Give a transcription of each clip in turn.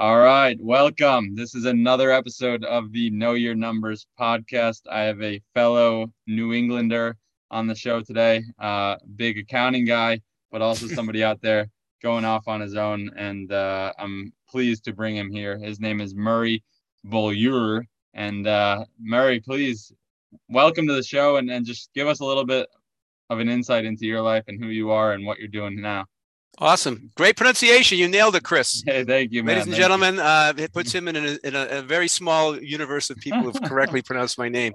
All right, welcome. This is another episode of the Know Your Numbers podcast. I have a fellow New Englander on the show today, uh, big accounting guy, but also somebody out there going off on his own. And uh, I'm pleased to bring him here. His name is Murray Beaulieu. And uh, Murray, please welcome to the show and, and just give us a little bit of an insight into your life and who you are and what you're doing now. Awesome. Great pronunciation. You nailed it, Chris. Hey, thank you, man. Ladies and Thank gentlemen, uh, it puts him in, a, in a, a very small universe of people who've correctly pronounced my name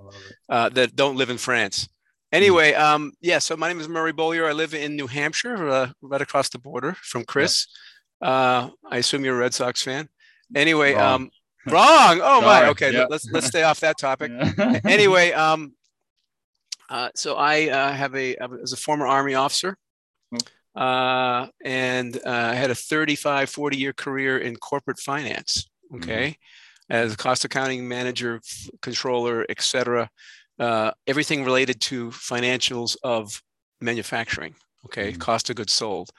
uh, that don't live in France. Anyway, um, yeah, so my name is Murray Beaulieu. I live in New Hampshire, uh, right across the border from Chris. Uh, I assume you're a Red Sox fan. Anyway, Wrong. um, wrong. Oh my. Okay, Yep. let's let's stay off that topic. Anyway, um, uh, so I uh, have a I was a former Army officer, uh, and uh, I had a 35, 40 year career in corporate finance. Okay, as a cost accounting manager, f- controller, etc. Uh, everything related to financials of manufacturing. Okay, Mhm. cost of goods sold.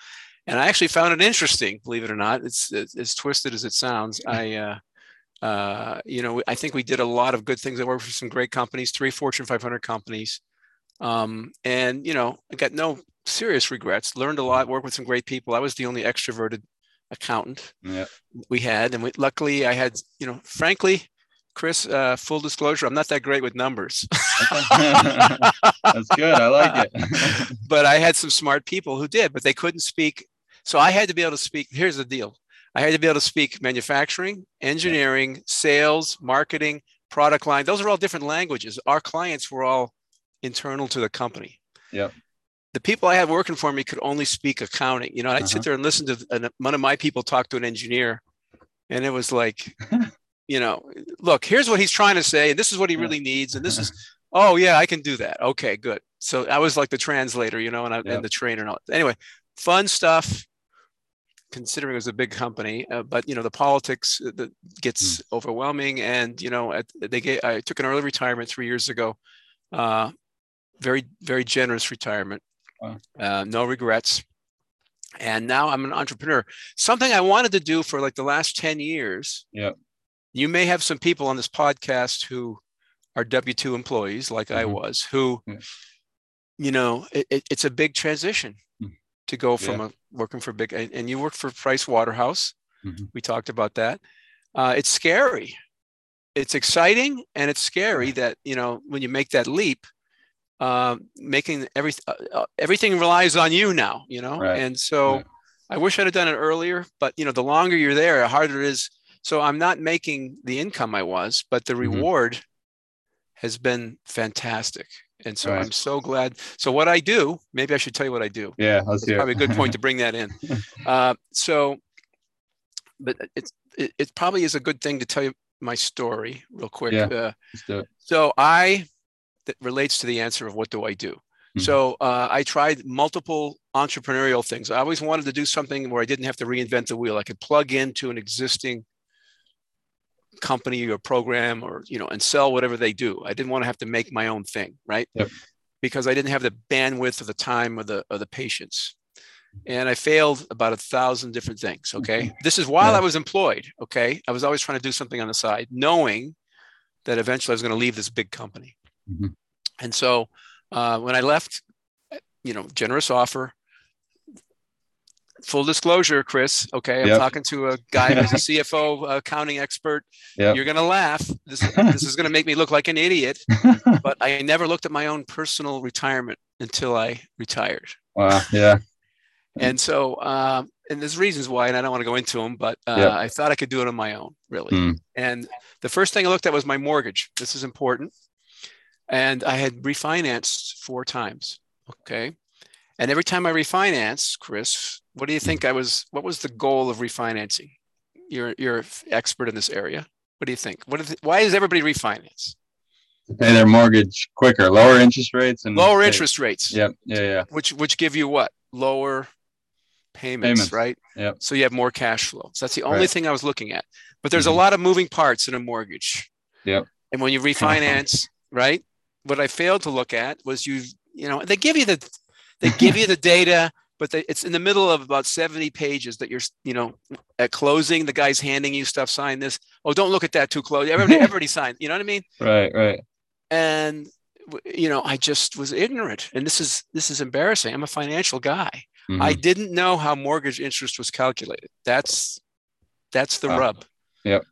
And I actually found it interesting, believe it or not. It's as twisted as it sounds. I uh, uh, you know, I think we did a lot of good things. I worked for some great companies, three Fortune 500 companies. Um, and, you know, I got no serious regrets, learned a lot, worked with some great people. I was the only extroverted accountant yeah. we had. And we, luckily I had, you know, frankly, Chris, uh, full disclosure, I'm not that great with numbers, That's good. I like it. but I had some smart people who did, but they couldn't speak. So I had to be able to speak. Here's the deal. I had to be able to speak manufacturing, engineering, sales, marketing, product line. Those are all different languages. Our clients were all internal to the company. Yep. The people I had working for me could only speak accounting. You know, I'd Uh-huh. sit there and listen to and one of my people talk to an engineer, and it was like, you know, look, here's what he's trying to say, and this is what he really needs, and this is, oh yeah, I can do that. Okay, good. So I was like the translator, you know, and, I, Yep. and the trainer. And all. Anyway, fun stuff. Considering it was a big company, uh, but you know the politics uh, that gets overwhelming, and you know at, they gave, I took an early retirement three years ago, uh, very very generous retirement. Uh, no regrets, and now I'm an entrepreneur. Something I wanted to do for like the last ten years. Yep. You may have some people on this podcast who are W two employees, like I Mhm. was, who, Yeah. you know, it, it, it's a big transition Mm. to go from a, working for big, and, you work for Price Waterhouse. Mhm. We talked about that. Uh, it's scary. It's exciting and it's scary that you know when you make that leap, um, making everything uh, uh, everything relies on you now. You know, Right. and so Yeah. I wish I'd have done it earlier. But you know, the longer you're there, the harder it is. So I'm not making the income I was, but the Mhm. reward has been fantastic. And so Right. I'm so glad. So what I do, maybe I should tell you what I do. Yeah, let's It's probably a good point to bring that in. Uh, so, but it's it, it probably is a good thing to tell you my story real quick. Yeah. Uh, Let's do it. so I that relates to the answer of what do I do. Mhm. So uh, I tried multiple entrepreneurial things. I always wanted to do something where I didn't have to reinvent the wheel. I could plug into an existing company or program or you know and sell whatever they do. I didn't want to have to make my own thing, right? Yep. Because I didn't have the bandwidth or the time or the or the patience. And I failed about a thousand different things. Okay. This is while Yeah. I was employed. Okay. I was always trying to do something on the side, knowing that eventually I was going to leave this big company. Mhm. And so uh, when I left, you know, generous offer, full disclosure, Chris. Okay, I'm Yep. talking to a guy who's a CFO accounting expert. Yep. You're gonna laugh. This this is gonna make me look like an idiot. But I never looked at my own personal retirement until I retired. wow. Yeah. And so, um, and there's reasons why, and I don't want to go into them, but uh, Yep. I thought I could do it on my own, really. Hmm. And the first thing I looked at was my mortgage. This is important. And I had refinanced four times. Okay. And every time I refinance, Chris, what do you think I was? What was the goal of refinancing? You're you're expert in this area. What do you think? What? Is, why does everybody refinance? To pay their mortgage quicker, lower interest rates and Lower pay- interest rates, Yep. Yeah. Yeah. which which give you what? Lower payments, Payments. right? Yep. So you have more cash flow. So that's the only Right. thing I was looking at. But there's Mhm. a lot of moving parts in a mortgage. Yep. And when you refinance, right? What I failed to look at was you, you know, they give you the they give you the data, but they, it's in the middle of about 70 pages that you're, you know, at closing, the guy's handing you stuff, sign this. Oh, don't look at that too close. Everybody, everybody signed. You know what I mean? Right, right. And you know, I just was ignorant. And this is this is embarrassing. I'm a financial guy. Mm-hmm. I didn't know how mortgage interest was calculated. That's that's the rub. Yep.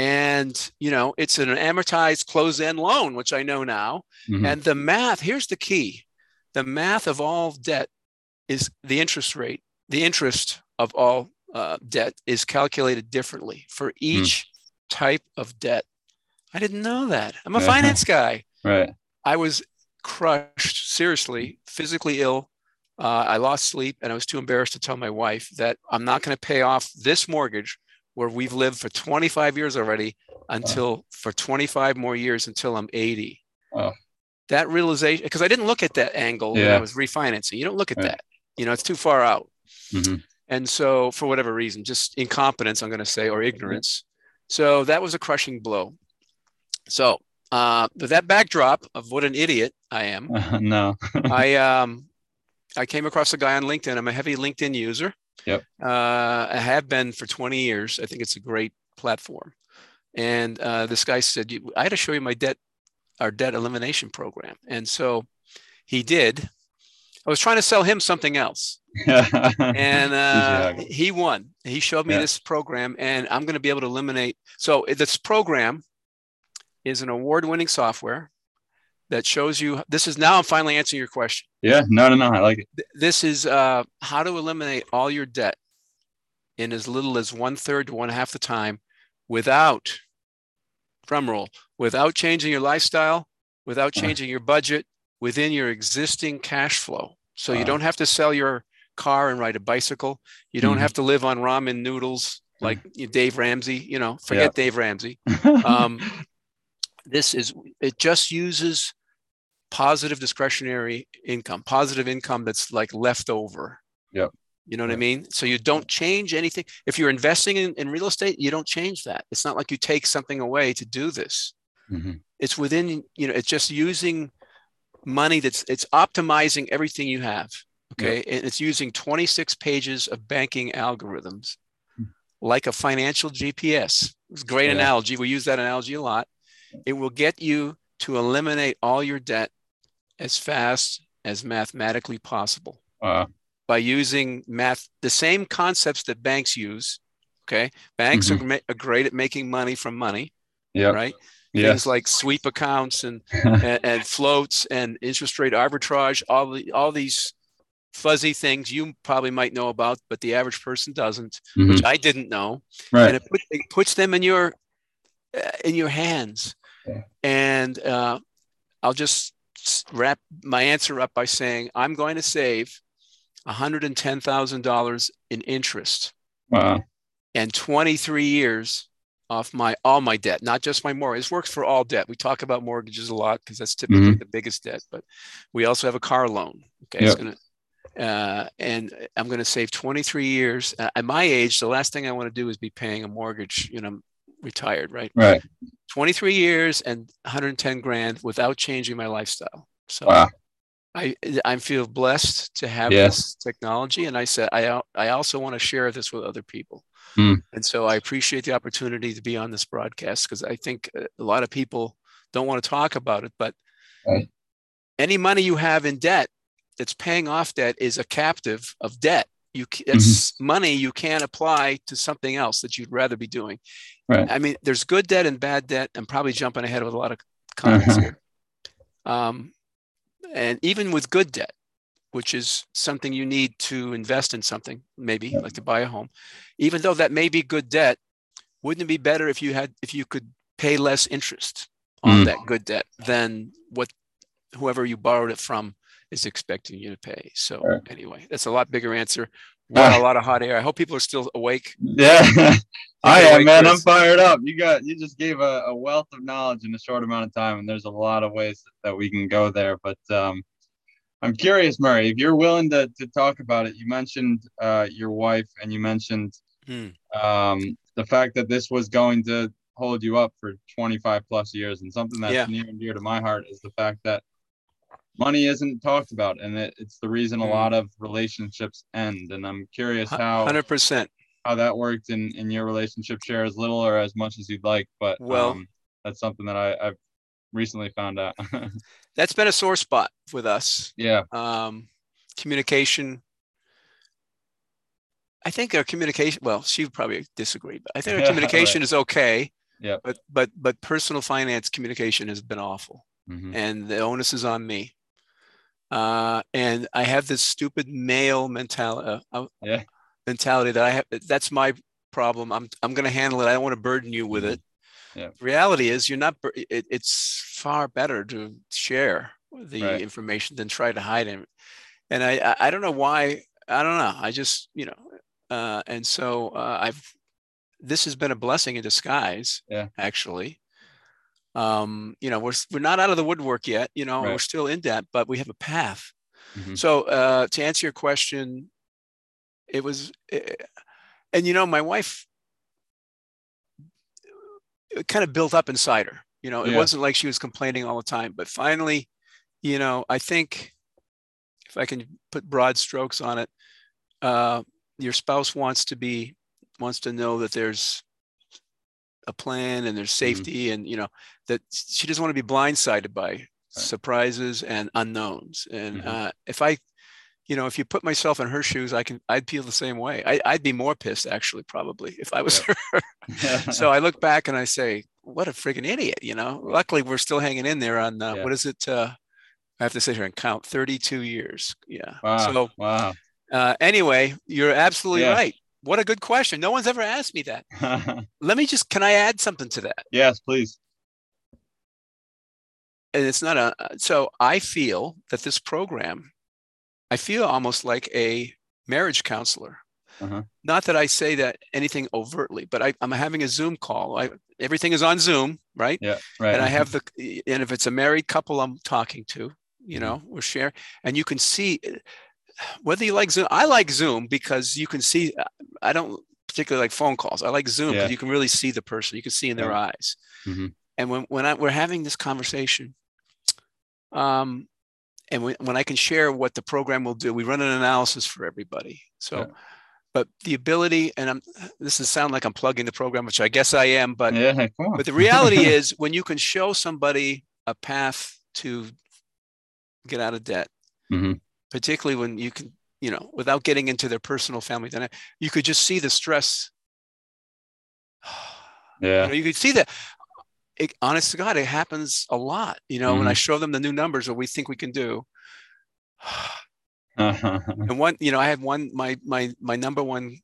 And you know, it's an amortized close-end loan, which I know now. Mm-hmm. And the math, here's the key. The math of all debt is the interest rate. The interest of all uh, debt is calculated differently for hmm. each mm. type of debt. I didn't know that. I'm a finance guy. Right. I was crushed, seriously, physically ill. Uh, I lost sleep, and I was too embarrassed to tell my wife that I'm not going to pay off this mortgage where we've lived for 25 years already until for 25 more years until I'm 80. Oh. That realization, because I didn't look at that angle yeah. when I was refinancing. You don't look at right. that. You know, it's too far out. Mm-hmm. And so, for whatever reason, just incompetence, I'm going to say, or ignorance. So that was a crushing blow. So, uh, with that backdrop of what an idiot I am, uh, no, I um, I came across a guy on LinkedIn. I'm a heavy LinkedIn user. Yep. Uh, I have been for 20 years. I think it's a great platform. And uh, this guy said, I had to show you my debt, our debt elimination program. And so he did. I was trying to sell him something else. and uh, he won. He showed me yeah. this program, and I'm going to be able to eliminate. So this program is an award-winning software that shows you. This is now. I'm finally answering your question. Yeah. No. No. No. I like it. This is uh, how to eliminate all your debt in as little as one third to one half the time, without drum roll, without changing your lifestyle, without uh-huh. changing your budget, within your existing cash flow. So you don't have to sell your car and ride a bicycle. You don't mm-hmm. have to live on ramen noodles like Dave Ramsey. You know, forget yeah. Dave Ramsey. Um, this is it. Just uses positive discretionary income, positive income that's like left over. Yep. You know what I mean? So you don't change anything. If you're investing in, in real estate, you don't change that. It's not like you take something away to do this. Mm-hmm. It's within, you know, it's just using money that's it's optimizing everything you have. Okay. Yep. And it's using 26 pages of banking algorithms hmm. like a financial GPS. It's a great yeah. analogy. We use that analogy a lot. It will get you to eliminate all your debt as fast as mathematically possible by using math, the same concepts that banks use. Okay. Banks mm-hmm. are, are, great at making money from money. Yeah. Right. Yes. Things like sweep accounts and, and, and floats and interest rate arbitrage, all the, all these fuzzy things you probably might know about, but the average person doesn't, mm-hmm. which I didn't know. Right. And it, put, it puts them in your, uh, in your hands. Yeah. And uh, I'll just wrap my answer up by saying I'm going to save $110,000 in interest. Wow. And 23 years off my all my debt, not just my mortgage. This works for all debt. We talk about mortgages a lot because that's typically mm-hmm. the biggest debt, but we also have a car loan. Okay, yep. gonna, uh, and I'm going to save 23 years. Uh, at my age, the last thing I want to do is be paying a mortgage. You know, retired, right? Right. 23 years and 110 grand without changing my lifestyle. So wow. I I feel blessed to have yes. this technology, and I said I I also want to share this with other people. Mm. And so I appreciate the opportunity to be on this broadcast because I think a lot of people don't want to talk about it, but right. any money you have in debt that's paying off debt is a captive of debt you it's mm-hmm. money you can't apply to something else that you'd rather be doing right i mean there's good debt and bad debt i'm probably jumping ahead with a lot of comments uh-huh. here um, and even with good debt which is something you need to invest in something maybe yeah. like to buy a home even though that may be good debt wouldn't it be better if you had if you could pay less interest on mm. that good debt than what whoever you borrowed it from is expecting you to pay. So sure. anyway, that's a lot bigger answer. Wow, a lot of hot air. I hope people are still awake. Yeah, I am, man. I'm fired up. You got you just gave a, a, wealth of knowledge in a short amount of time, and there's a lot of ways that we can go there. But um, I'm curious, Murray, if you're willing to to talk about it. You mentioned uh, your wife, and you mentioned hmm. um, the fact that this was going to hold you up for 25 plus years, and something that's yeah. near and dear to my heart is the fact that money isn't talked about, and it, it's the reason a Mm. lot of relationships end. And I'm curious how Hundred percent. how that worked in in your relationship. Share as little or as much as you'd like, but Well- um, that's something that I, I've recently found out. That's been a sore spot with us. yeah, Um, communication. I think our communication. Well, she would probably disagree, but I think our Right. communication is okay. Yeah. But but but personal finance communication has been awful. Mhm. and the onus is on me. Uh, and I have this stupid male mentality, uh, Yeah. mentality that I have. That's my problem. I'm I'm going to handle it. I don't want to burden you with Mhm. it. Yeah. Reality is, you're not. It, it's far better to share the Right. information than try to hide it. And I I- I don't know why. I don't know. I just you know. Uh, and so uh, I've. This has been a blessing in disguise. Yeah. Actually um, you know, we're we're not out of the woodwork yet. You know, we're still in debt, but we have a path. Mhm. So uh, to answer your question, it was, eh, and you know, my wife it kind of built up inside her. You know, it Yeah. wasn't like she was complaining all the time, but finally, you know, I think if I can put broad strokes on it, uh, your spouse wants to be wants to know that there's a plan and there's safety and you know that she doesn't want to be blindsided by surprises and unknowns and Mhm. uh, if i you know if you put myself in her shoes i can i'd feel the same way I, i'd be more pissed actually probably if i was Yeah. her so i look back and i say what a friggin' idiot you know luckily we're still hanging in there on uh, Yeah. what is it uh, i have to sit here and count 32 years yeah wow, so wow. uh, anyway you're absolutely Yeah. right what a good question no one's ever asked me that let me just can i add something to that yes, please. and it's not a so i feel that this program i feel almost like a marriage counselor Uh-huh. not that i say that anything overtly but I, i'm having a zoom call I, everything is on zoom right Yeah, right. and i have the and if it's a married couple i'm talking to you Mhm. know we're share and you can see whether you like zoom i like zoom because you can see i don't particularly like phone calls i like zoom because Yeah. you can really see the person you can see in their eyes Mhm. and when, when I, we're having this conversation um, and when, when i can share what the program will do we run an analysis for everybody so Yeah. but the ability and i'm this is sound like i'm plugging the program which i guess i am but yeah, but the reality is when you can show somebody a path to get out of debt Mhm. Particularly when you can you know without getting into their personal family dynamic you could just see the stress. You yeah, know you could see that. It, honest to god it happens a lot you know when i show them the new numbers what we think we can do. And one you know i had one my my my number one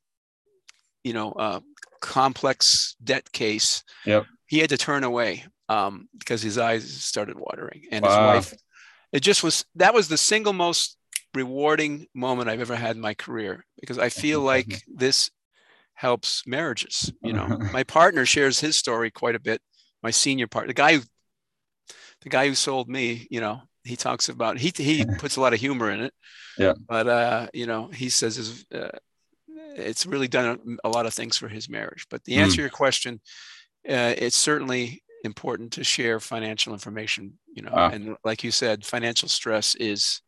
you know uh complex debt case. Yep. he had to turn away um because his eyes started watering and his wife it just was that was the single most rewarding moment i've ever had in my career because i feel like this helps marriages you know? My partner shares his story quite a bit my senior partner, the guy who the guy who sold me you know he talks about he he puts a lot of humor in it. Yeah. but uh you know he says his, uh, it's really done a, a lot of things for his marriage. But the answer to your question uh, it's certainly important to share financial information you know? Wow. and like you said financial stress is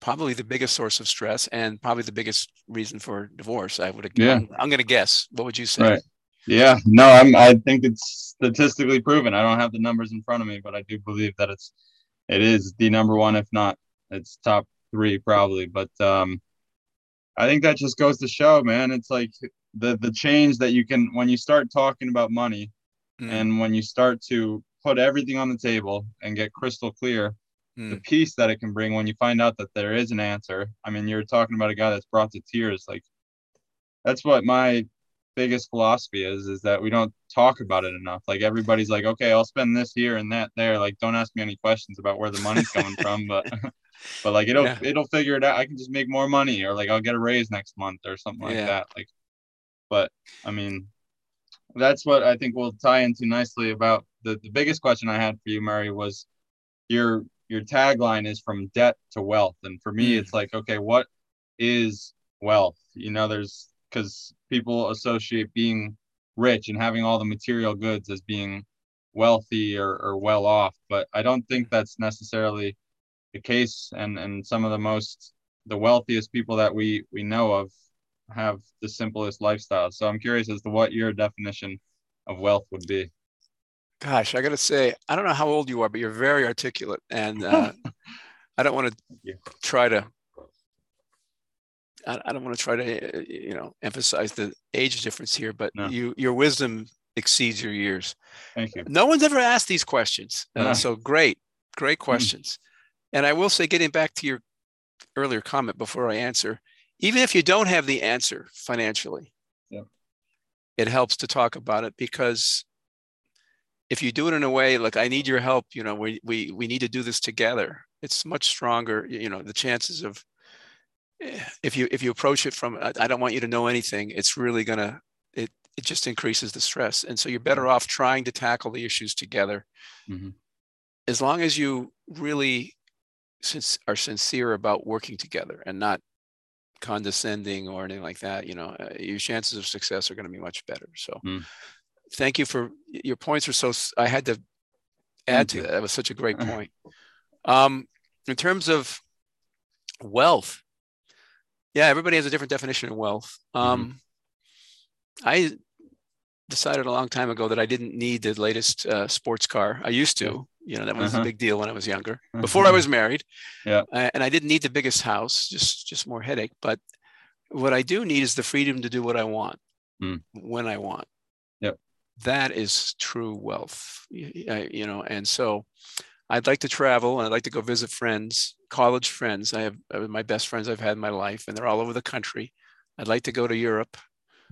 probably the biggest source of stress and probably the biggest reason for divorce i would Yeah. I'm, I'm going to guess what would you say Right. Yeah, no, I'm. I think it's statistically proven. I don't have the numbers in front of me, but I do believe that it's, it is the number one, if not, it's top three probably. But um, I think that just goes to show, man. It's like the the change that you can when you start talking about money, Mm, and when you start to put everything on the table and get crystal clear, the mm, peace that it can bring when you find out that there is an answer. I mean, you're talking about a guy that's brought to tears. Like that's what my biggest philosophy is, is that we don't talk about it enough. Like everybody's like, okay, I'll spend this here and that there. Like, don't ask me any questions about where the money's coming from, but but like it'll Yeah. it'll figure it out. I can just make more money or like I'll get a raise next month or something like Yeah. that. Like but I mean that's what I think will tie into nicely about the, the biggest question I had for you, Murray, was your your tagline is from debt to wealth. And for me, Mm. it's like, okay, what is wealth? You know, there's because people associate being rich and having all the material goods as being wealthy or, or well off. But I don't think that's necessarily the case and and some of the most the wealthiest people that we we know of have the simplest lifestyle. So I'm curious as to what your definition of wealth would be. Gosh, I got to say, I don't know how old you are, but you're very articulate, and uh, I don't want to try to. I, I don't want to try to, uh, you know, emphasize the age difference here, but no. you, your wisdom exceeds your years. Thank you. No one's ever asked these questions, uh, so great, great hmm. questions. Mm. And I will say, getting back to your earlier comment before I answer, even if you don't have the answer financially, yeah. it helps to talk about it because if you do it in a way like I need your help, you know, we we we need to do this together. It's much stronger. You know, the chances of eh, if you if you approach it from I don't want you to know anything, it's really gonna it it just increases the stress. And so you're better off trying to tackle the issues together. Mm-hmm. As long as you really since are sincere about working together and not condescending or anything like that, you know, uh, your chances of success are going to be much better. So. Mm thank you for your points Are so i had to add to that. That was such a great point. Um, in terms of wealth yeah everybody has a different definition of wealth. Um, mm-hmm. i decided a long time ago that i didn't need the latest uh, sports car. I used to you know that was uh-huh. a big deal when i was younger uh-huh. before i was married. Yeah. Uh, and i didn't need the biggest house just just more headache but what i do need is the freedom to do what i want mm. when i want that is true wealth you know and so i'd like to travel and i'd like to go visit friends college friends i have my best friends i've had in my life and they're all over the country i'd like to go to europe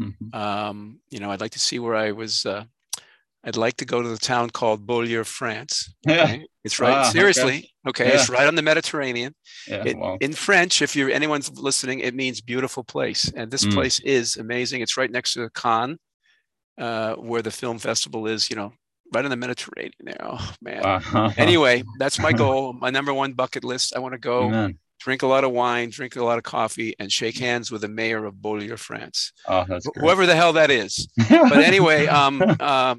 mm-hmm. um, you know i'd like to see where i was uh, i'd like to go to the town called beaulieu france okay? yeah. it's right ah, seriously okay, okay. Yeah. it's right on the mediterranean yeah, it, wow. in french if you're anyone's listening it means beautiful place and this mm. place is amazing it's right next to the cannes uh, where the film festival is, you know, right in the Mediterranean there. Oh man. Uh-huh. Anyway, that's my goal. My number one bucket list. I want to go Amen. drink a lot of wine, drink a lot of coffee, and shake hands with the mayor of Beaulieu, France. Oh, that's great. whoever the hell that is. but anyway, um, uh,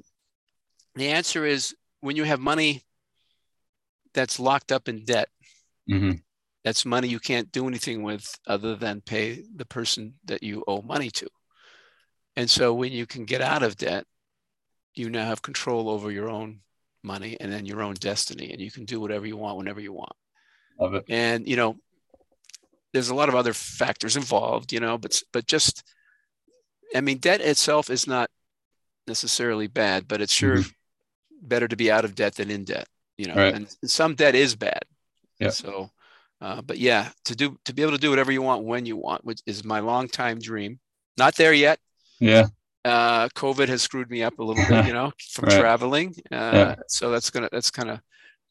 the answer is when you have money that's locked up in debt. Mm-hmm. That's money you can't do anything with other than pay the person that you owe money to. And so when you can get out of debt, you now have control over your own money and then your own destiny, and you can do whatever you want whenever you want. Love it. And you know, there's a lot of other factors involved, you know, but but just, I mean, debt itself is not necessarily bad, but it's sure mm-hmm. better to be out of debt than in debt, you know. Right. And some debt is bad. Yeah. So, uh, but yeah, to do to be able to do whatever you want when you want, which is my long time dream. Not there yet, yeah. Uh, COVID has screwed me up a little bit, you know, from right. traveling. Uh, yeah. So that's gonna that's kind of,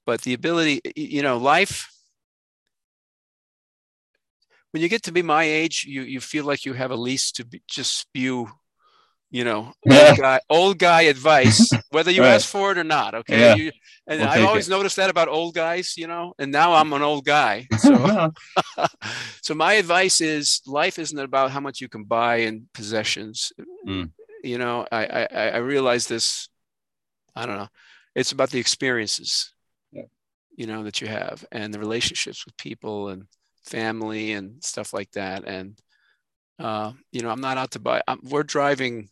but the ability, you know, life. When you get to be my age, you you feel like you have a lease to be, just spew you know, yeah. old, guy, old guy advice, whether you right. ask for it or not. Okay. Yeah. You, and we'll I've always it. noticed that about old guys, you know, and now I'm an old guy. So, so my advice is life isn't about how much you can buy in possessions. Mm. You know, I, I, I realize this, I don't know, it's about the experiences, yeah. you know, that you have and the relationships with people and family and stuff like that. And, uh, you know, I'm not out to buy, I'm, we're driving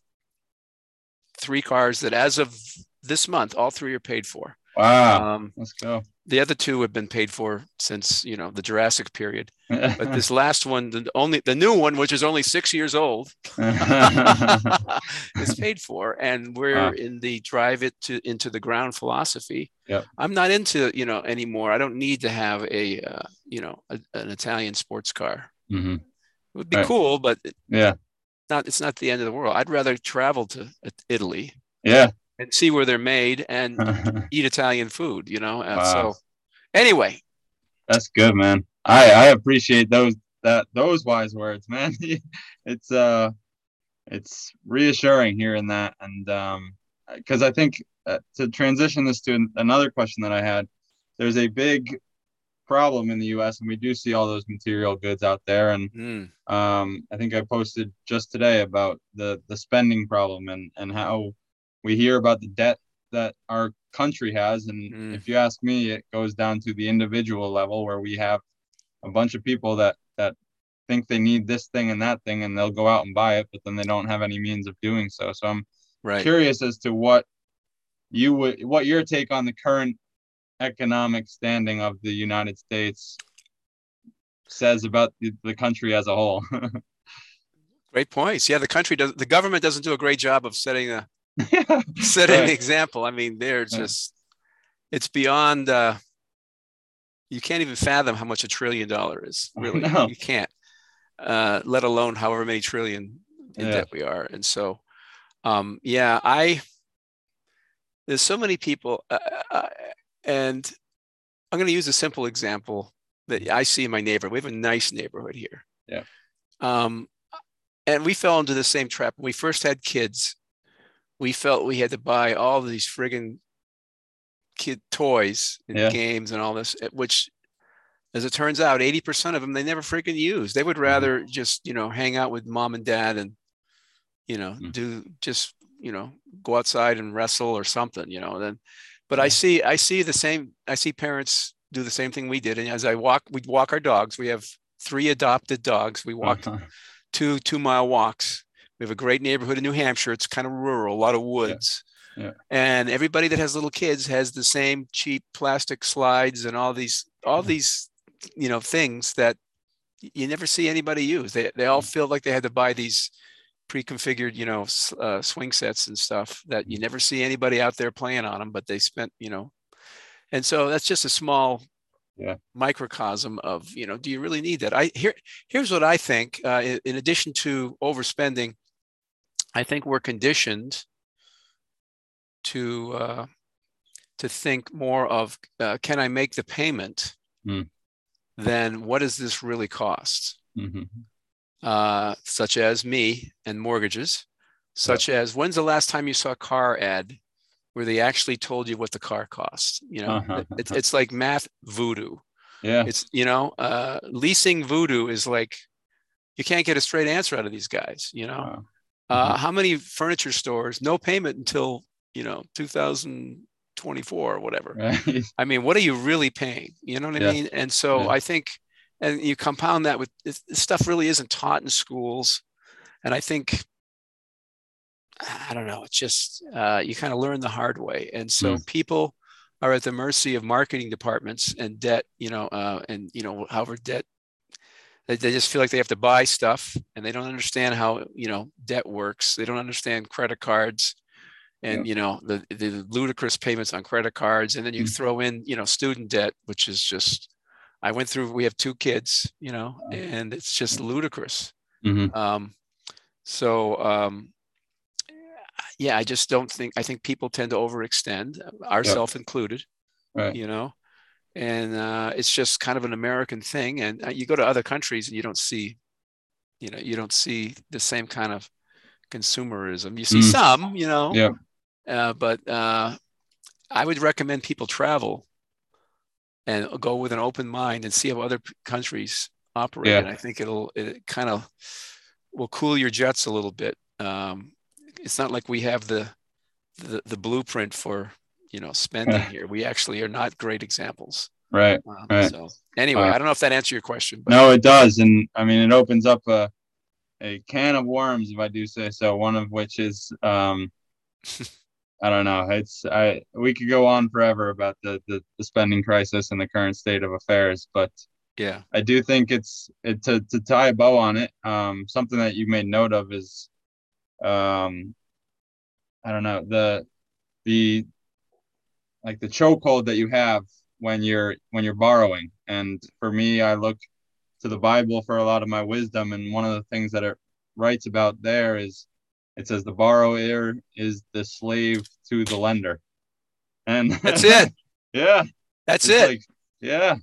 three cars that as of this month, all three are paid for. Wow. Um, Let's go. The other two have been paid for since, you know, the Jurassic period. but this last one, the only the new one, which is only six years old, is paid for. And we're wow. in the drive it to into the ground philosophy. Yep. I'm not into, you know, anymore. I don't need to have a, uh, you know, a, an Italian sports car. Mm-hmm. It would be right. cool, but yeah, not it's not the end of the world. I'd rather travel to Italy. Yeah. And see where they're made and eat Italian food, you know. Wow. So anyway. That's good, man. I I appreciate those that those wise words, man. it's uh it's reassuring hearing that and um because I think uh, to transition this to another question that I had, there's a big problem in the U.S. and we do see all those material goods out there. And mm. um, I think I posted just today about the the spending problem and and how we hear about the debt that our country has. And Mm. if you ask me, it goes down to the individual level where we have a bunch of people that that think they need this thing and that thing, and they'll go out and buy it, but then they don't have any means of doing so. So I'm Right. curious as to what you would what your take on the current economic standing of the United States says about the, the country as a whole. Great points. Yeah, the country does. The government doesn't do a great job of setting a setting Right. the example. I mean, they're just. It's beyond. uh You can't even fathom how much a trillion dollar is. Really, know. you can't. Uh, let alone however many trillion in Yeah. debt we are. And so, um, yeah, I. There's so many people, uh, uh, and I'm going to use a simple example that I see in my neighborhood. We have a nice neighborhood here. Yeah. Um, and we fell into the same trap when we first had kids. We felt we had to buy all these friggin' kid toys and Yeah. games and all this, eh, which, as it turns out, 80% of them they never friggin' use. They Mm-hmm. would rather just, you know, hang out with mom and dad and, you know, Mm. do just, you know, go outside and wrestle or something, you know. Then, but I see, I see the same. I see parents do the same thing we did. And as I walk, we'd walk our dogs. We have three adopted dogs. We walked Uh-huh. two two mile walks. We have a great neighborhood in New Hampshire. It's kind of rural, a lot of woods. Yeah. And everybody that has little kids has the same cheap plastic slides and all these all Yeah. these you know things that you never see anybody use. They they all feel like they had to buy these pre-configured you know uh, swing sets and stuff that you never see anybody out there playing on them, but they spent you know. And so that's just a small Yeah. microcosm of you know do you really need that i here here's what i think uh, in, in addition to overspending i think we're conditioned to uh, to think more of uh, can i make the payment Hmm. than what does this really cost Mhm. Uh, such as me and mortgages such as when's the last time you saw a car ad where they actually told you what the car costs you know Uh-huh. it's, it's like math voodoo Yeah. it's you know uh leasing voodoo is like you can't get a straight answer out of these guys you know Wow. uh how many furniture stores no payment until you know 2024 or whatever Right. i mean what are you really paying you know what i mean and so Yeah. i think and you compound that with this, stuff really isn't taught in schools. And i think i don't know it's just uh, you kind of learn the hard way. And so people are at the mercy of marketing departments and debt you know uh, and you know however debt they, they just feel like they have to buy stuff and they don't understand how you know debt works. They don't understand credit cards and you know the the ludicrous payments on credit cards. And then you Mm. throw in you know student debt which is just i went through we have two kids you know and it's just ludicrous Mhm. um so um yeah i just don't think i think people tend to overextend ourselves included Right. you know and uh, it's just kind of an american thing and uh, you go to other countries and you don't see you know you don't see the same kind of consumerism you see Mm. some you know Yeah. uh, but uh, i would recommend people travel and go with an open mind and see how other p- countries operate Yeah. and i think it'll it kind of will cool your jets a little bit um, it's not like we have the the, the blueprint for you know spending Yeah. here we actually are not great examples Right. um, Right. so anyway Uh, i don't know if that answered your question but No, it does, and I mean it opens up a a can of worms, if I do say so. One of which is, um, I don't know. It's I we could go on forever about the, the the spending crisis and the current state of affairs, but yeah I do think it's it, to to tie a bow on it. Um, something that you made note of is, um, I don't know the the like the chokehold that you have when you're when you're borrowing. And for me, I look to the Bible for a lot of my wisdom, and one of the things that it writes about there is it says the borrower is the slave to the lender. And That's it. yeah. that's it Like, yeah,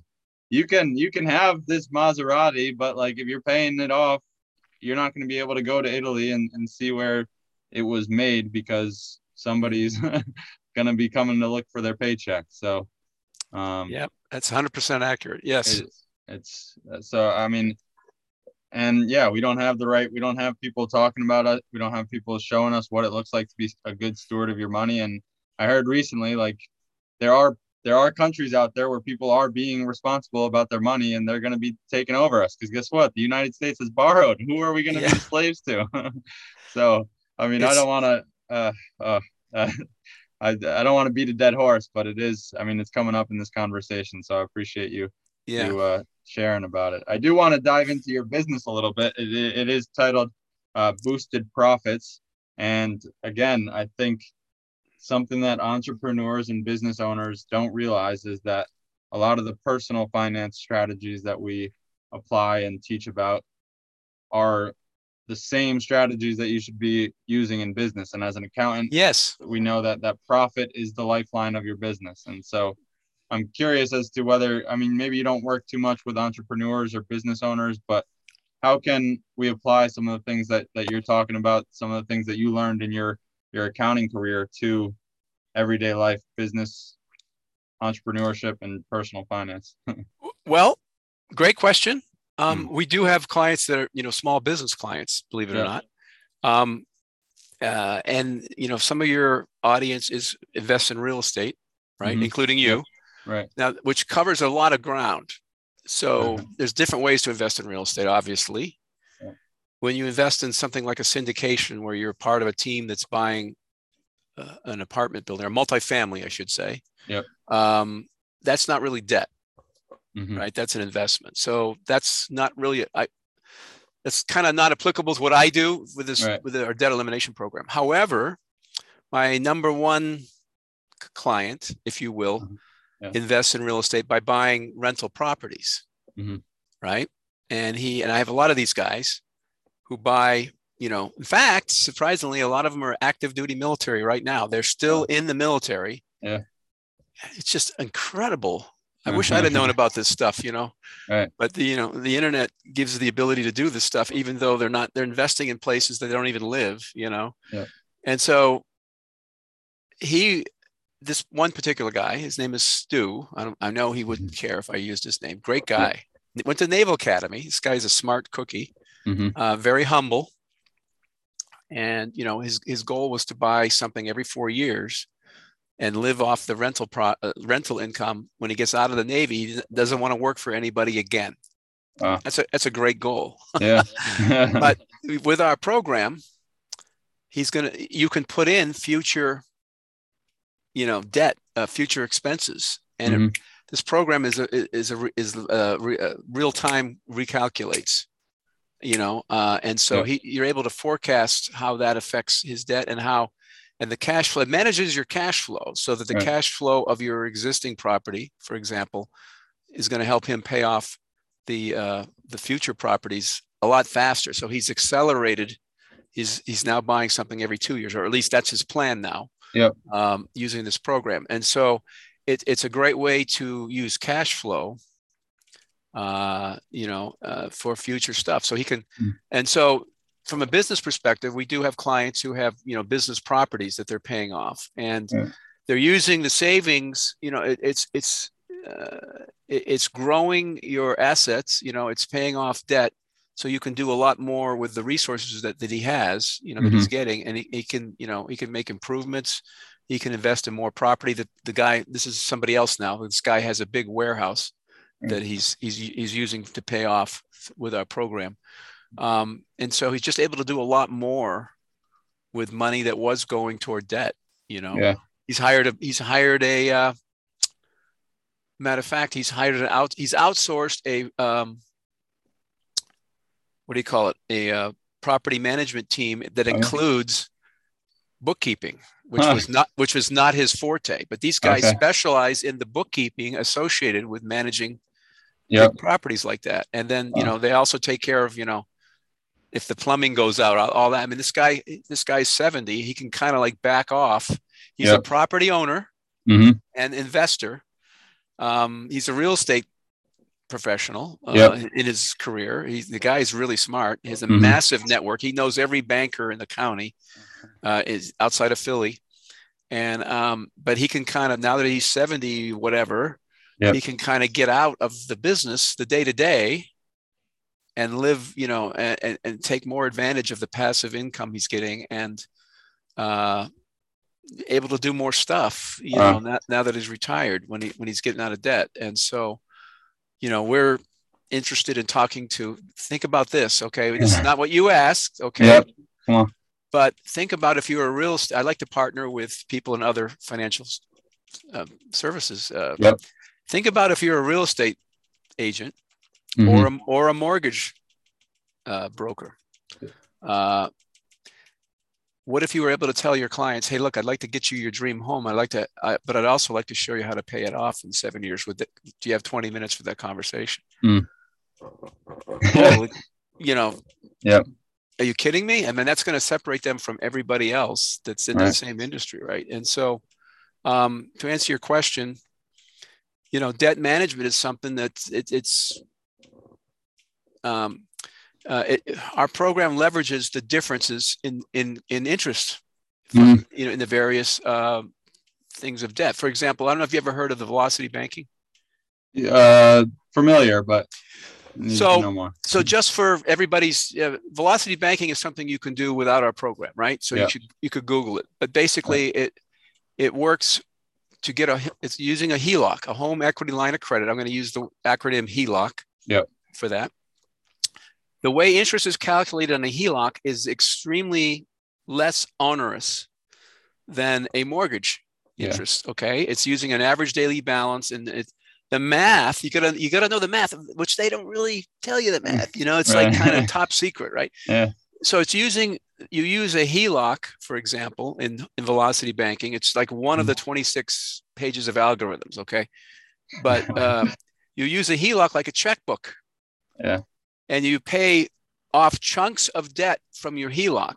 you can you can have this Maserati, but like if you're paying it off, you're not going to be able to go to Italy and, and see where it was made because somebody's going to be coming to look for their paycheck. So, um, Yep, that's 100% accurate. Yes. it's, it's so I mean, and yeah, we don't have the right. We don't have people talking about it. We don't have people showing us what it looks like to be a good steward of your money. And I heard recently like there are there are countries out there where people are being responsible about their money and they're going to be taking over us because guess what the united states has borrowed who are we going to yeah. be slaves to so i mean it's, i don't want to uh, uh, uh, I, I don't want to beat a dead horse but it is i mean it's coming up in this conversation so i appreciate you yeah. you uh, sharing about it. I do want to dive into your business a little bit. It, it is titled uh, boosted profits. And again i think something that entrepreneurs and business owners don't realize is that a lot of the personal finance strategies that we apply and teach about are the same strategies that you should be using in business. And as an accountant yes. we know that that profit is the lifeline of your business. And so i'm curious as to whether i mean maybe you don't work too much with entrepreneurs or business owners but how can we apply some of the things that that you're talking about some of the things that you learned in your your accounting career to everyday life, business, entrepreneurship, and personal finance? well, great question. Um, mm. We do have clients that are, you know, small business clients, believe it yeah. or not. Um, uh, and you know, some of your audience is invest in real estate, right? Mm-hmm. Including you, right? Now, which covers a lot of ground. So mm-hmm. there's different ways to invest in real estate, obviously when you invest in something like a syndication where you're part of a team that's buying uh, an apartment building or multifamily, I should say, yep. Um, that's not really debt, mm-hmm. right? That's an investment. So that's not really, I, that's kind of not applicable to what I do with this, right. with our debt elimination program. However, my number one client, if you will, mm-hmm. Yeah. invests in real estate by buying rental properties, mm-hmm. right? And he, and I have a lot of these guys who buy you know in fact surprisingly a lot of them are active duty military right now they're still in the military yeah it's just incredible i wish i'd have known about this stuff you know right. but the you know the internet gives the ability to do this stuff even though they're not they're investing in places that they don't even live you know yeah. and so he this one particular guy his name is stu i, don't, I know he wouldn't mm-hmm. care if i used his name great guy went to naval academy this guy's a smart cookie mm-hmm. uh, very humble. And you know, his his goal was to buy something every four years and live off the rental pro, uh, rental income when he gets out of the Navy. He doesn't want to work for anybody again. Wow. That's a that's a great goal. Yeah. but with our program, he's gonna you can put in future, you know, debt, uh, future expenses, and mm-hmm. it, this program is a is a is a, a real time recalculates you know uh, and so yeah. he you're able to forecast how that affects his debt and how and the cash flow manages your cash flow so that the right. cash flow of your existing property for example is going to help him pay off the uh, the future properties a lot faster so he's accelerated he's he's now buying something every two years or at least that's his plan now yeah um, using this program and so it, it's a great way to use cash flow uh, you know, uh, for future stuff. So he can, mm. and so from a business perspective, we do have clients who have, you know, business properties that they're paying off and yeah. they're using the savings, you know, it, it's, it's, uh, it, it's growing your assets, you know, it's paying off debt. So you can do a lot more with the resources that, that he has, you know, mm-hmm. that he's mm-hmm. getting, and he, he can, you know, he can make improvements. He can invest in more property. That the guy, this is somebody else now. This guy has a big warehouse, that he's he's he's using to pay off with our program. Um, and so he's just able to do a lot more with money that was going toward debt. You know, yeah. he's hired a he's hired a uh, matter of fact he's hired an out he's outsourced a um, what do you call it a uh, property management team that oh, includes bookkeeping which huh. was not which was not his forte but these guys okay. specialize in the bookkeeping associated with managing yep. properties like that. And then, you know, they also take care of, you know, if the plumbing goes out, all that. I mean, this guy, this guy's 70, he can kind of like back off. He's yep. a property owner mm-hmm. and investor. Um, he's a real estate professional uh, yep. in his career. He's the guy is really smart. He has a mm-hmm. massive network. He knows every banker in the county, uh, is outside of Philly. And, um, but he can kind of, now that he's 70, whatever, yep. he can kind of get out of the business, the day to day, and live, you know, and, and take more advantage of the passive income he's getting. And uh, able to do more stuff. You Wow. know, now, now that he's retired, when he when he's getting out of debt, and so, you know, we're interested in talking to. Think about this, okay? This is not what you asked, okay? Yep. Come on. But think about if you're a real estate. I like to partner with people in other financial uh, services. Uh, Yep. Think about if you're a real estate agent Mhm. or a, or a mortgage uh, broker. What if you were able to tell your clients, "Hey, look, I'd like to get you your dream home. I'd like to, I, but I'd also like to show you how to pay it off in seven years." With it, do you have twenty minutes for that conversation? Mm. Well, you know. yeah Are you kidding me? I mean, that's going to separate them from everybody else that's in the same industry, right? And so, um, to answer your question, you know, debt management is something that it, it's um, uh, it, our program leverages the differences in in in interest, from, you know, in the various uh, things of debt. For example, I don't know if you ever heard of the velocity banking. uh, familiar, but So- to know more. So just for everybody's uh, velocity banking is something you can do without our program, right? So Yeah. you should you could Google it, but basically it it works to get a it's using a HELOC, a home equity line of credit. I'm going to use the acronym HELOC Yep. for that. The way interest is calculated on a HELOC is extremely less onerous than a mortgage Yeah. interest. Okay, it's using an average daily balance, and the math you gotta you gotta know the math, which they don't really tell you the math. You know, it's like kind of top secret, right? Yeah. So it's using you use a HELOC, for example, in, in velocity banking. It's like one of the 26 pages of algorithms. Okay, but uh, you use a HELOC like a checkbook. Yeah. And you pay off chunks of debt from your HELOC,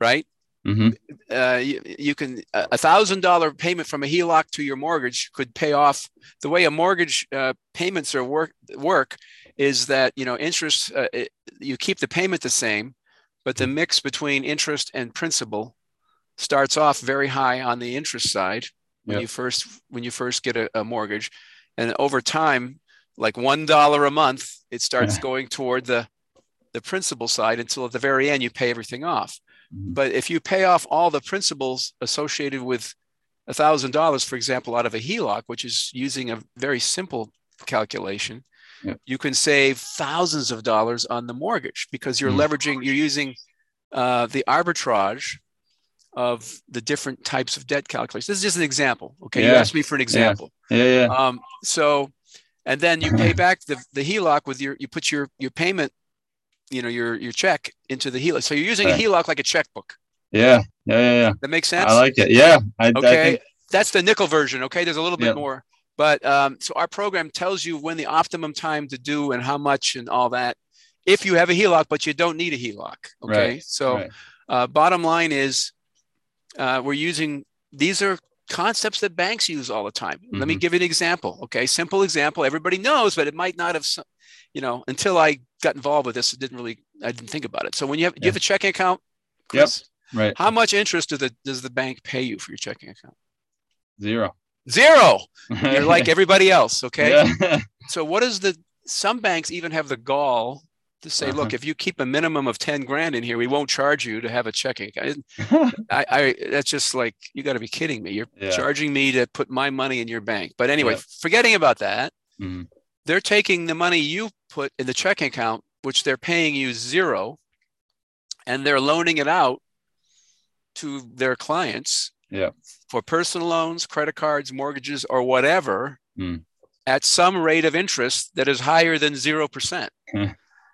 right? hmm uh, you, you can a thousand dollar payment from a HELOC to your mortgage could pay off. The way a mortgage uh, payments are work work is that you know interest uh, it, you keep the payment the same, but the mix between interest and principal starts off very high on the interest side when Yep. you first when you first get a, a mortgage, and over time, like one dollar a month, it starts Yeah. going toward the the principal side until at the very end you pay everything off. Mhm. But if you pay off all the principals associated with a thousand dollars, for example, out of a HELOC, which is using a very simple calculation, you can save thousands of dollars on the mortgage because you're Mm. leveraging, you're using uh, the arbitrage of the different types of debt calculations. This is just an example. Okay, you asked me for an example. Yeah, yeah. Um, so, and then you pay back the, the HELOC with your, you put your, your payment, you know, your, your check into the HELOC. So you're using Right. a HELOC like a checkbook. Yeah, yeah, yeah, yeah. That makes sense? I like it. Yeah, I, I okay. think That's the nickel version. Okay. There's a little bit more. But um, so our program tells you when the optimum time to do and how much and all that. If you have a HELOC, but you don't need a HELOC. Okay. Right, So right. uh, bottom line is uh, we're using these are concepts that banks use all the time. Let me Mhm. give you an example. Okay, simple example. Everybody knows, but it might not have. You know, until I got involved with this, it didn't really. I didn't think about it. So when you have, do you have a checking account? Yep. Right. How much interest does the does the bank pay you for your checking account? Zero. Zero. You're like everybody else. Okay. Yeah. So what is the? Some banks even have the gall to say, Uh-huh. look, if you keep a minimum of ten grand in here, we won't charge you to have a checking account. I, I that's just like you got to be kidding me. You're Yeah. charging me to put my money in your bank. But anyway, Yep. forgetting about that, Mhm. they're taking the money you put in the checking account, which they're paying you zero, and they're loaning it out to their clients Yep. for personal loans, credit cards, mortgages, or whatever Mm. at some rate of interest that is higher than 0%. Hmm.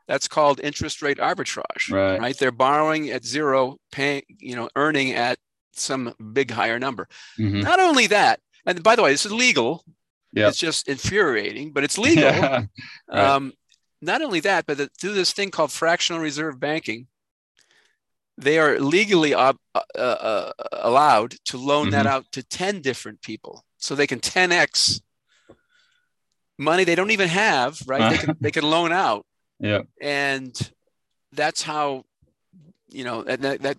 That's called interest rate arbitrage Right. right? They're borrowing at zero, paying, you know, earning at some big higher number. Mhm. Not only that, and by the way, this is legal. Yep. It's just infuriating, but it's legal. Yeah. Right. um, not only that, but through this thing called fractional reserve banking, they are legally ob- uh, uh, allowed to loan that Mhm. out to 10 different people. So they can 10x money they don't even have, right? They can, they can loan out Yep. and that's how you know that, that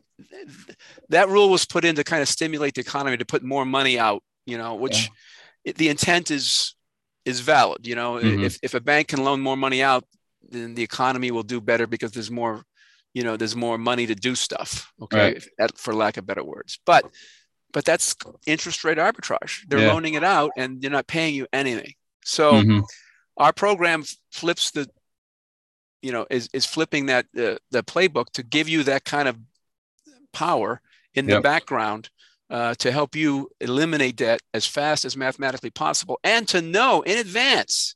that rule was put in to kind of stimulate the economy to put more money out you know which it, the intent is is valid you know Mhm. if, if a bank can loan more money out then the economy will do better because there's more you know there's more money to do stuff okay Right. that- for lack of better words but but that's interest rate arbitrage. They're Yeah. loaning it out and they're not paying you anything. So Mhm. our program flips the, you know, is is flipping that uh, the playbook to give you that kind of power in the background uh, to help you eliminate debt as fast as mathematically possible, and to know in advance.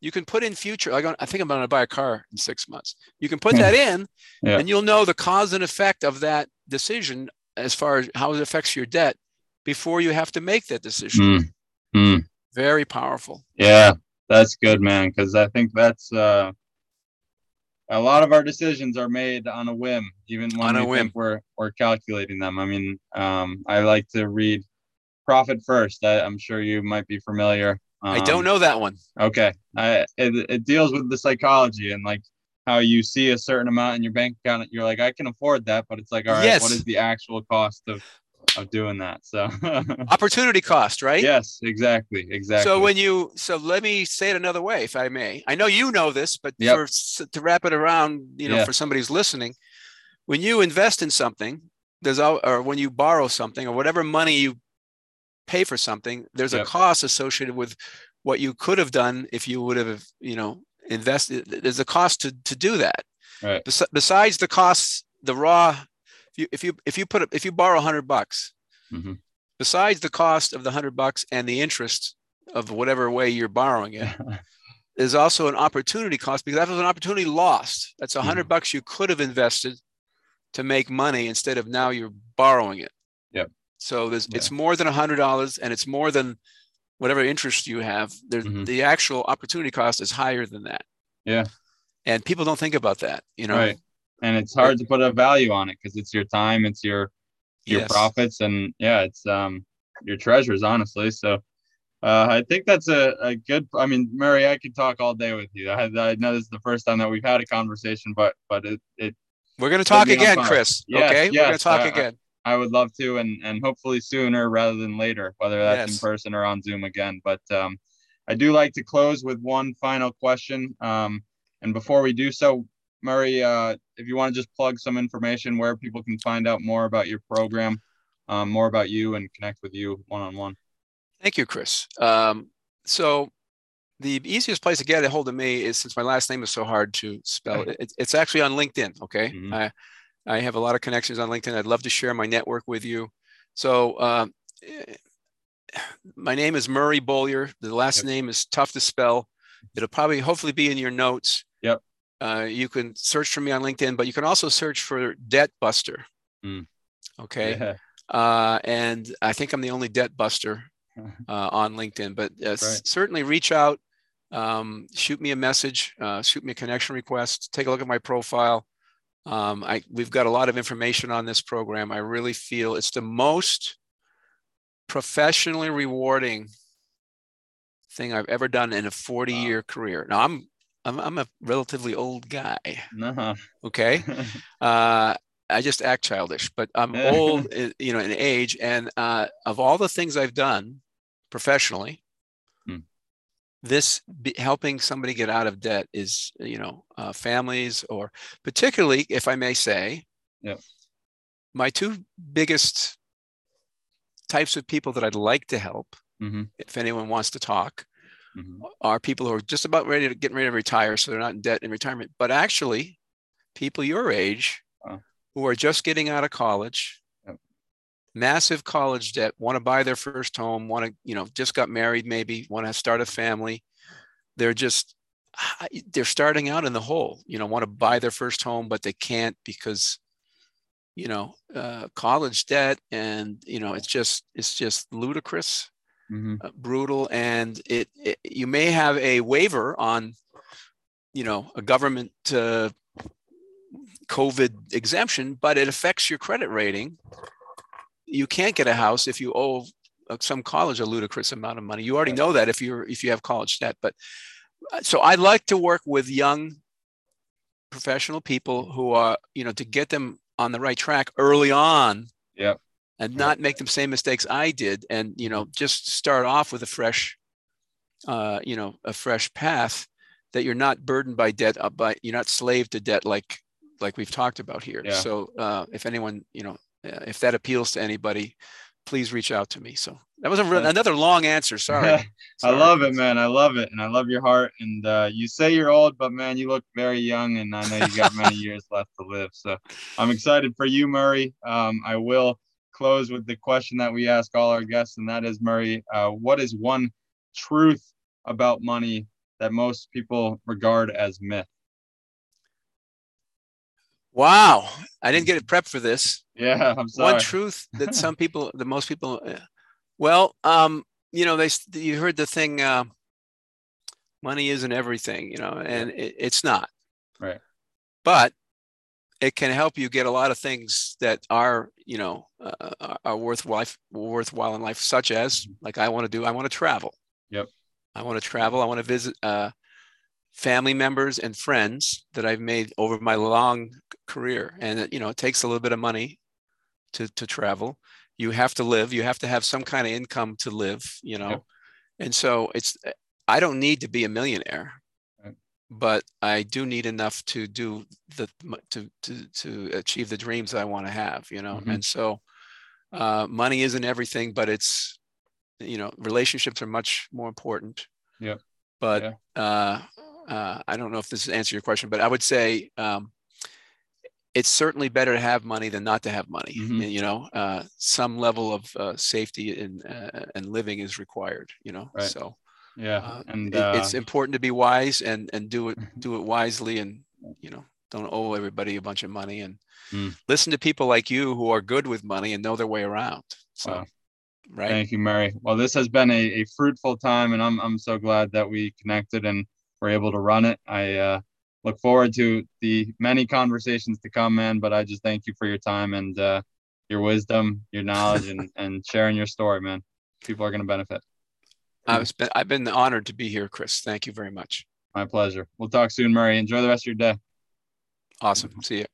You can put in future. Like I think I'm going to buy a car in six months. You can put that in, Yeah. and you'll know the cause and effect of that decision as far as how it affects your debt before you have to make that decision. Mm. Mm. Very powerful. Yeah, that's good, man. Because I think that's uh, a lot of our decisions are made on a whim, even when On a we think we're we're calculating them. I mean, um, I like to read Profit First. I, I'm sure you might be familiar. I don't Um, know that one. Okay, I, it it deals with the psychology and like how you see a certain amount in your bank account. You're like, I can afford that, but it's like, all right, Yes. what is the actual cost of of doing that? So, Opportunity cost, right? yes, exactly, exactly. So when you so let me say it another way, if I may. I know you know this, but Yep. for to wrap it around, you know, Yeah. for somebody who's listening, when you invest in something, there's al- or when you borrow something or whatever money you pay for something, there's a cost associated with what you could have done if you would have, you know, invested. There's a cost to to do that. Right. Bes- besides the costs, the raw. If you if you if you put a, if you borrow a hundred bucks, Mhm. besides the cost of the hundred bucks and the interest of whatever way you're borrowing it, there's also an opportunity cost because that was an opportunity lost. That's a 100 bucks you could have invested to make money instead of now you're borrowing it. Yep. So there's Yeah. it's more than a hundred dollars and it's more than whatever interest you have. Mhm. the actual opportunity cost is higher than that. Yeah. And people don't think about that, you know. Right. And it's hard to put a value on it because it's your time, it's your your Yes. profits, and yeah, it's um your treasures, honestly. So. Uh, I think that's a, a good. I mean, Murray, I could talk all day with you. I, I know this is the first time that we've had a conversation, but but it, it We're going to talk again. Chris. Yes, okay? We're going to talk I- I- again. I would love to, and and hopefully sooner rather than later, whether that's Yes. in person or on Zoom again. But um, I do like to close with one final question. Um, and before we do so, Murray, uh, if you want to just plug some information where people can find out more about your program, um, more about you, and connect with you one on one. Thank you, Chris. Um, so the easiest place to get a hold of me is since my last name is so hard to spell. It, it's actually on LinkedIn. Okay, Mhm. I I have a lot of connections on LinkedIn. I'd love to share my network with you. So um, my name is Murray Bollier. The last Yep. name is tough to spell. It'll probably hopefully be in your notes. Yep. Uh, you can search for me on LinkedIn, but you can also search for Debt Buster. Mm. Okay Yeah. uh, and I think I'm the only debt buster uh, on LinkedIn. But uh, Right. certainly reach out, um, shoot me a message, uh, shoot me a connection request, take a look at my profile. Um, I we've got a lot of information on this program. I really feel it's the most professionally rewarding thing I've ever done in a 40 Wow. year career. Now I'm I'm, I'm a relatively old guy. No. Okay uh, I just act childish, but I'm old, you know, in age. And uh, of all the things I've done professionally, Hmm. this helping somebody get out of debt is, you know, uh, families or particularly, if I may say, Yep. my two biggest types of people that I'd like to help, hmm if anyone wants to talk, hmm are people who are just about ready to get ready to retire, so they're not in debt in retirement, but actually people your age Wow. who are just getting out of college, Yep. massive college debt, want to buy their first home, want to, you know, just got married, maybe want to start a family. They're just they're starting out in the hole, you know, want to buy their first home, but they can't because you know, uh, college debt and you know, it's just it's just ludicrous hmm uh, brutal and it, it you may have a waiver on you know a government uh, covid exemption but it affects your credit rating. You can't get a house if you owe uh, some college a ludicrous amount of money. You already know that if you're if you have college debt but uh, so i like to work with young professional people who are you know to get them on the right track early on. Yep. And not make the same mistakes I did, and you know, just start off with a fresh, uh, you know, a fresh path that you're not burdened by debt, uh, by you're not slave to debt like like we've talked about here. Yeah. So uh, if anyone, you know, uh, if that appeals to anybody, please reach out to me. So that was a, another long answer. Sorry. I Sorry. love it, man. I love it, and I love your heart. And uh, you say you're old, but man, you look very young, and I know you got many years left to live. So I'm excited for you, Murray. Um, I will close with the question that we ask all our guests, and that is, Murray, uh, what is one truth about money that most people regard as myth? Wow, I didn't get it prepped for this. Yeah, I'm sorry. One truth that some people, that most people, well, um, you know, they you heard the thing, uh, money isn't everything, you know, and it, it's not. Right. But it can help you get a lot of things that are, you know, uh, are worthwhile, worthwhile in life, such as Mm-hmm. like I want to do, I want to travel. Yep. I want to travel. I want to visit uh, family members and friends that I've made over my long career. And you know, it takes a little bit of money to to travel. You have to live. You have to have some kind of income to live. You know, Yep. and so it's. I don't need to be a millionaire. But I do need enough to do the to to to achieve the dreams I want to have. You know, Mhm. and so uh, money isn't everything, but it's you know relationships are much more important. Yeah. But Yeah. uh, uh, I don't know if this answers your question, but I would say um, it's certainly better to have money than not to have money. Mhm. You know, uh, some level of uh, safety and uh, and living is required. You know, Right. so Yeah, uh, and uh, it's important to be wise and and do it do it wisely and you know don't owe everybody a bunch of money and Mm. listen to people like you who are good with money and know their way around. So, Wow. right. Thank you, Murray. Well, this has been a, a fruitful time, and I'm I'm so glad that we connected and were able to run it. I uh, look forward to the many conversations to come, man. But I just thank you for your time and uh, your wisdom, your knowledge, and and sharing your story, man. People are going to benefit. I've mm. been, I've been honored to be here, Chris. Thank you very much. My pleasure. We'll talk soon, Murray. Enjoy the rest of your day. Awesome. Mm-hmm. See you.